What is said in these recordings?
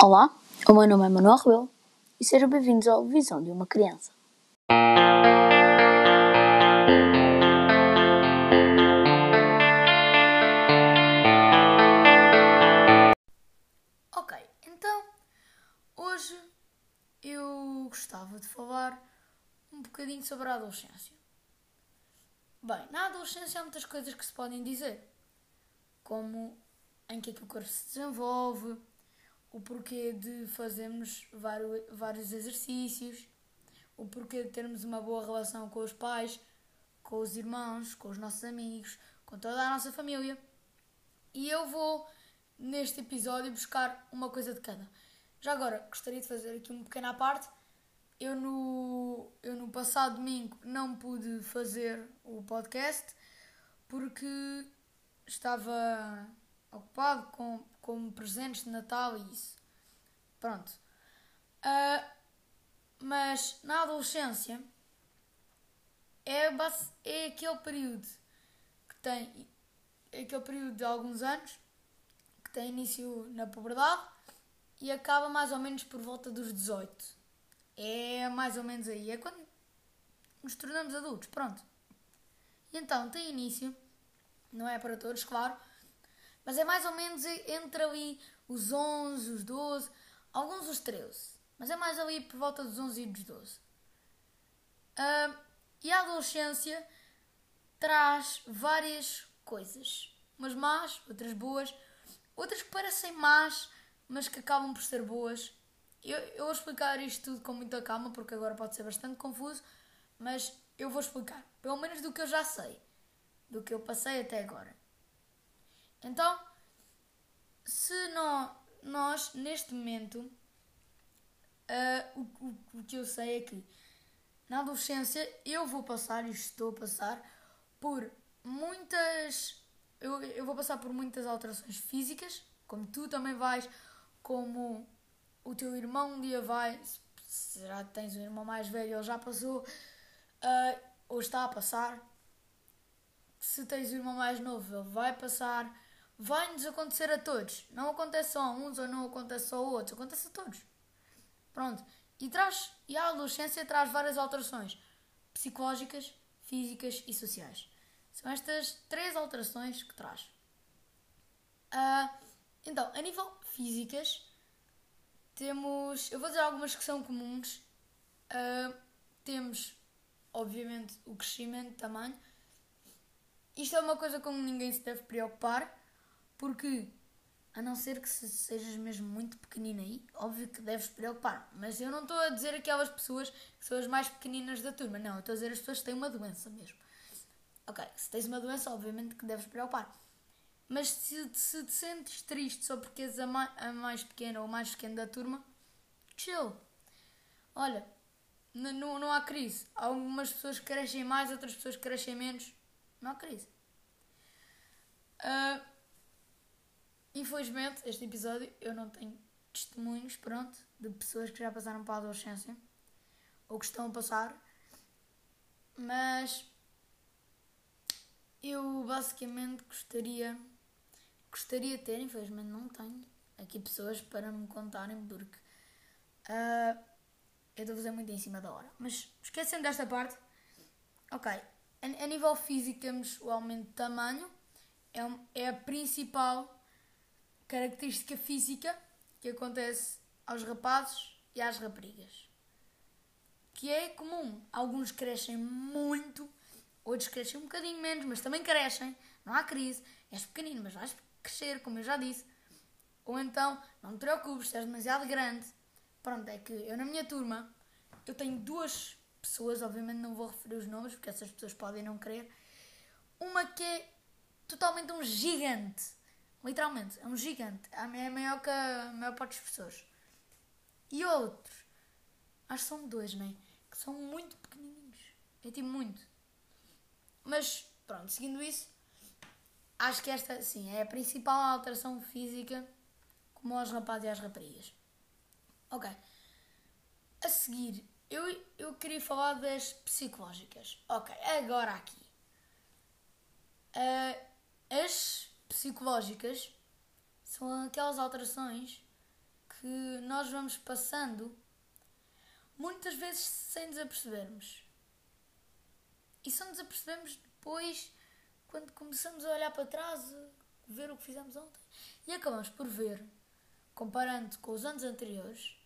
Olá, o meu nome é Manuel Rebelo e sejam bem-vindos ao Visão de uma Criança. Ok, então hoje eu gostava de falar um bocadinho sobre a adolescência. Bem, na adolescência há muitas coisas que se podem dizer, como em que é que o corpo se desenvolve, o porquê de fazermos vários exercícios, o porquê de termos uma boa relação com os pais, com os irmãos, com os nossos amigos, com toda a nossa família. E eu vou, neste episódio, buscar uma coisa de cada. Já agora, gostaria de fazer aqui uma pequena parte. Eu no, eu no passado domingo não pude fazer o podcast porque estava ocupado com, com presentes de Natal e isso. Pronto. Uh, mas na adolescência é, base, é aquele período que tem é aquele período de alguns anos que tem início na puberdade e acaba mais ou menos por volta dos 18. É mais ou menos aí. É quando nos tornamos adultos. Pronto. E então tem início, não é para todos, claro, mas é mais ou menos entre ali os 11, os 12, alguns os 13. Mas é mais ali por volta dos 11 e dos 12. Uh, e a adolescência traz várias coisas. Umas más, outras boas, outras que parecem más, mas que acabam por ser boas. Eu, eu vou explicar isto tudo com muita calma, porque agora pode ser bastante confuso, mas eu vou explicar, pelo menos do que eu já sei, do que eu passei até agora. Então, se não, nós, neste momento, uh, o, o, o que eu sei é que na adolescência eu vou passar e estou a passar por muitas. Eu, eu vou passar por muitas alterações físicas, como tu também vais, como o teu irmão um dia vai. Se já tens um irmão mais velho, ele já passou, uh, ou está a passar. Se tens um irmão mais novo, ele vai passar vai-nos acontecer a todos. Não acontece só a uns ou não acontece só a outros, acontece a todos. Pronto. E, traz, e a adolescência traz várias alterações psicológicas, físicas e sociais. São estas três alterações que traz. Uh, então, a nível físicas, temos. Eu vou dizer algumas que são comuns. Uh, temos, obviamente, o crescimento, tamanho. Isto é uma coisa com que ninguém se deve preocupar. Porque, a não ser que sejas mesmo muito pequenina aí, óbvio que deves preocupar. Mas eu não estou a dizer aquelas pessoas que são as mais pequeninas da turma. Não, eu estou a dizer as pessoas que têm uma doença mesmo. Ok, se tens uma doença, obviamente que deves preocupar. Mas se, se te sentes triste só porque és a mais, a mais pequena ou o mais pequeno da turma, chill. Olha, não, não há crise. Há algumas pessoas que crescem mais, outras pessoas que crescem menos. Não há crise. Uh, Infelizmente, este episódio eu não tenho testemunhos, pronto, de pessoas que já passaram para a adolescência ou que estão a passar, mas eu basicamente gostaria gostaria de ter, infelizmente não tenho aqui pessoas para me contarem porque uh, eu estou a fazer muito em cima da hora. Mas esquecendo desta parte, ok, a, a nível físico temos o aumento de tamanho, é, é a principal característica física que acontece aos rapazes e às raparigas. Que é comum. Alguns crescem muito, outros crescem um bocadinho menos, mas também crescem. Não há crise. És pequenino, mas vais crescer, como eu já disse. Ou então, não te preocupes, és demasiado grande. Pronto, é que eu na minha turma, eu tenho duas pessoas, obviamente não vou referir os nomes, porque essas pessoas podem não querer. Uma que é totalmente um gigante Literalmente, é um gigante. É maior que a maior parte das pessoas. E outros, acho que são dois, né? Que são muito pequenininhos. É tipo muito. Mas, pronto, seguindo isso, acho que esta, sim, é a principal alteração física como aos rapazes e às raparigas. Ok. A seguir, eu, eu queria falar das psicológicas. Ok, agora aqui. Uh, as psicológicas são aquelas alterações que nós vamos passando muitas vezes sem nos apercebermos. E só nos apercebemos depois quando começamos a olhar para trás, ver o que fizemos ontem. E acabamos por ver, comparando com os anos anteriores,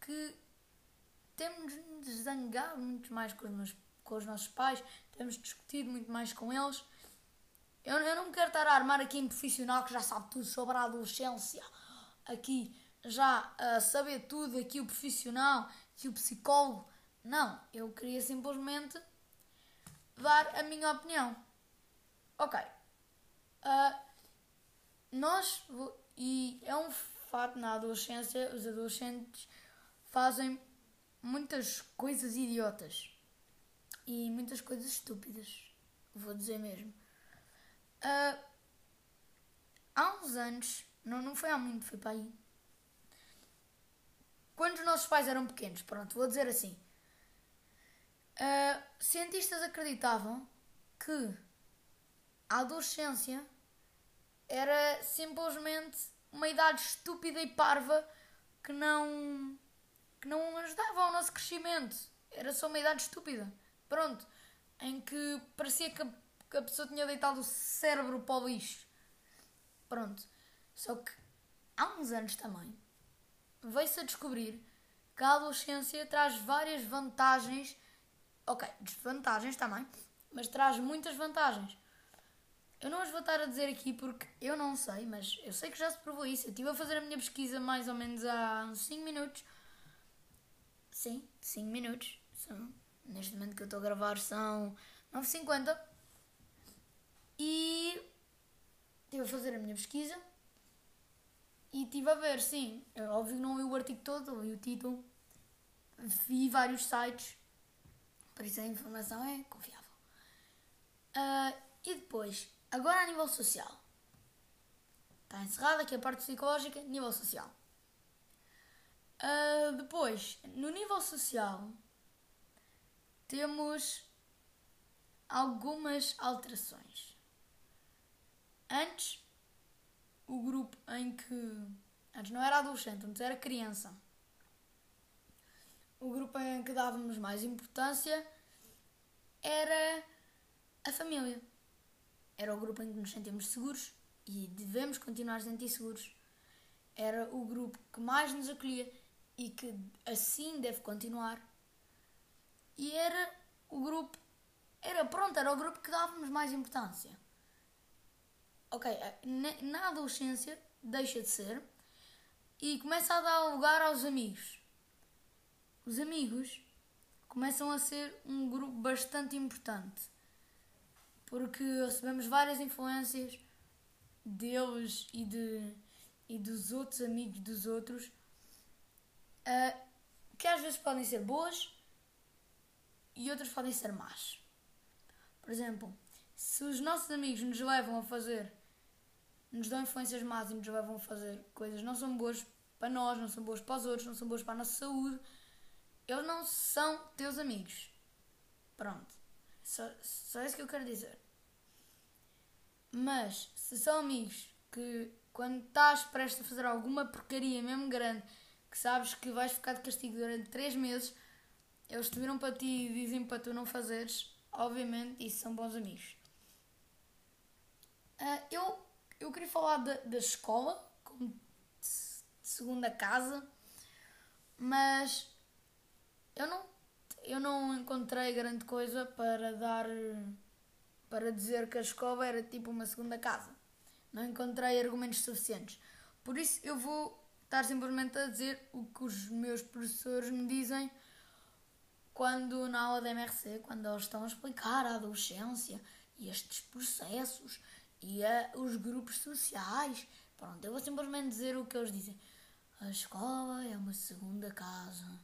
que temos nos zangado muito mais com os, meus, com os nossos pais, temos discutido muito mais com eles. Eu, eu não quero estar a armar aqui em profissional que já sabe tudo sobre a adolescência, aqui já saber tudo, aqui o profissional, aqui o psicólogo. Não, eu queria simplesmente dar a minha opinião. Ok. Uh, nós, e é um fato na adolescência, os adolescentes fazem muitas coisas idiotas e muitas coisas estúpidas, vou dizer mesmo. Uh, há uns anos, não, não foi há muito, foi para aí. Quando os nossos pais eram pequenos, pronto, vou dizer assim. Uh, cientistas acreditavam que a adolescência era simplesmente uma idade estúpida e parva que não que não ajudava ao nosso crescimento. Era só uma idade estúpida. Pronto. Em que parecia que que a pessoa tinha deitado o cérebro para o lixo. Pronto. Só que há uns anos também veio-se a descobrir que a adolescência traz várias vantagens. Ok, desvantagens também, mas traz muitas vantagens. Eu não as vou estar a dizer aqui porque eu não sei, mas eu sei que já se provou isso. Eu estive a fazer a minha pesquisa mais ou menos há uns 5 minutos. Sim, 5 minutos. São, neste momento que eu estou a gravar são 9h50. E estive a fazer a minha pesquisa. E estive a ver, sim. Eu, óbvio que não vi o artigo todo, vi o título. Vi vários sites. Por isso a informação é confiável. Uh, e depois, Agora a nível social. Está encerrada aqui a parte psicológica, nível social. Uh, depois, no nível social, temos algumas alterações. Antes, o grupo em que. Antes não era adolescente, antes era criança. O grupo em que dávamos mais importância era a família era o grupo em que nos sentimos seguros e devemos continuar a sentir seguros. Era o grupo que mais nos acolhia e que assim deve continuar. E era o grupo, era pronto, era o grupo que dávamos mais importância. Ok, na adolescência deixa de ser e começa a dar lugar aos amigos. Os amigos começam a ser um grupo bastante importante porque recebemos várias influências deles e, de, e dos outros amigos dos outros uh, que às vezes podem ser boas e outras podem ser más. Por exemplo, se os nossos amigos nos levam a fazer, nos dão influências más e nos levam a fazer coisas não são boas para nós, não são boas para os outros, não são boas para a nossa saúde, eles não são teus amigos. Pronto. Só, só isso que eu quero dizer. Mas, se são amigos que, quando estás prestes a fazer alguma porcaria mesmo grande, que sabes que vais ficar de castigo durante 3 meses, eles te viram para ti e dizem para tu não fazeres, obviamente, isso são bons amigos. Uh, eu, eu queria falar da, da escola, como segunda casa, mas eu não eu não encontrei grande coisa para dar para dizer que a escola era tipo uma segunda casa. Não encontrei argumentos suficientes. Por isso eu vou estar simplesmente a dizer o que os meus professores me dizem quando na aula da MRC, quando eles estão a explicar a adolescência e estes processos e a, os grupos sociais. Pronto, eu vou simplesmente dizer o que eles dizem. A escola é uma segunda casa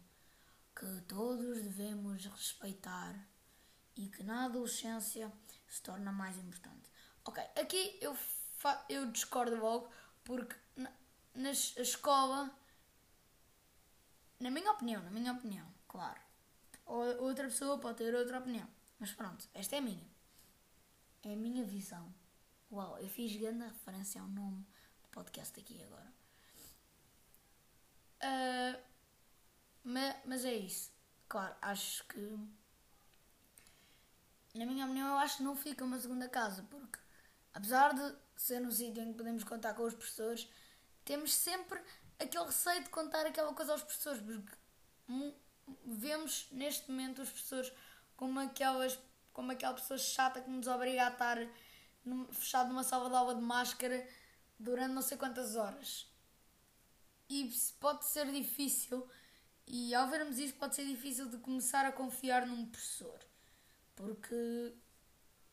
que todos devemos respeitar e que na adolescência se torna mais importante. Ok, aqui eu, eu discordo logo porque na, na escola, na minha opinião, na minha opinião, claro, outra pessoa pode ter outra opinião, mas pronto, esta é a minha. É a minha visão. Uau, eu fiz grande referência ao nome do podcast aqui agora. mas é isso. Claro, acho que. Na minha opinião, eu acho que não fica uma segunda casa, porque apesar de ser um sítio em que podemos contar com os professores, temos sempre aquele receio de contar aquela coisa aos professores, porque vemos neste momento os professores como aquelas como aquela pessoa chata que nos obriga a estar fechado numa sala de aula de máscara durante não sei quantas horas. E pode ser difícil, e ao vermos isso, pode ser difícil de começar a confiar num professor, porque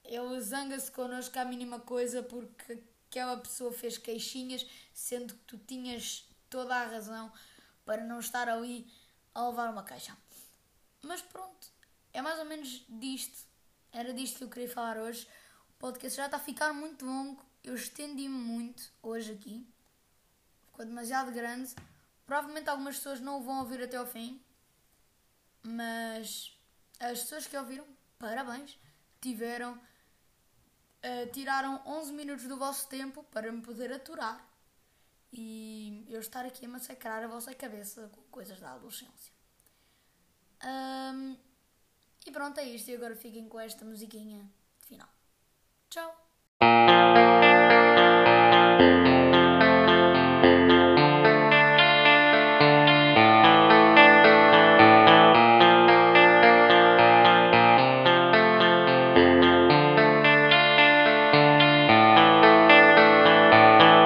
ele zanga-se connosco à mínima coisa porque aquela pessoa fez queixinhas, sendo que tu tinhas toda a razão para não estar ali a levar uma queixa. Mas pronto, é mais ou menos disto. Era disto que eu queria falar hoje. Podcast já está a ficar muito longo. Eu estendi-me muito hoje aqui. Ficou demasiado grande. Provavelmente algumas pessoas não o vão ouvir até ao fim. Mas as pessoas que ouviram, parabéns. Tiveram. Uh, tiraram 11 minutos do vosso tempo para me poder aturar e eu estar aqui a massacrar a vossa cabeça com coisas da adolescência. Um, e pronto, é isto. E agora fiquem com esta musiquinha final. Ciao.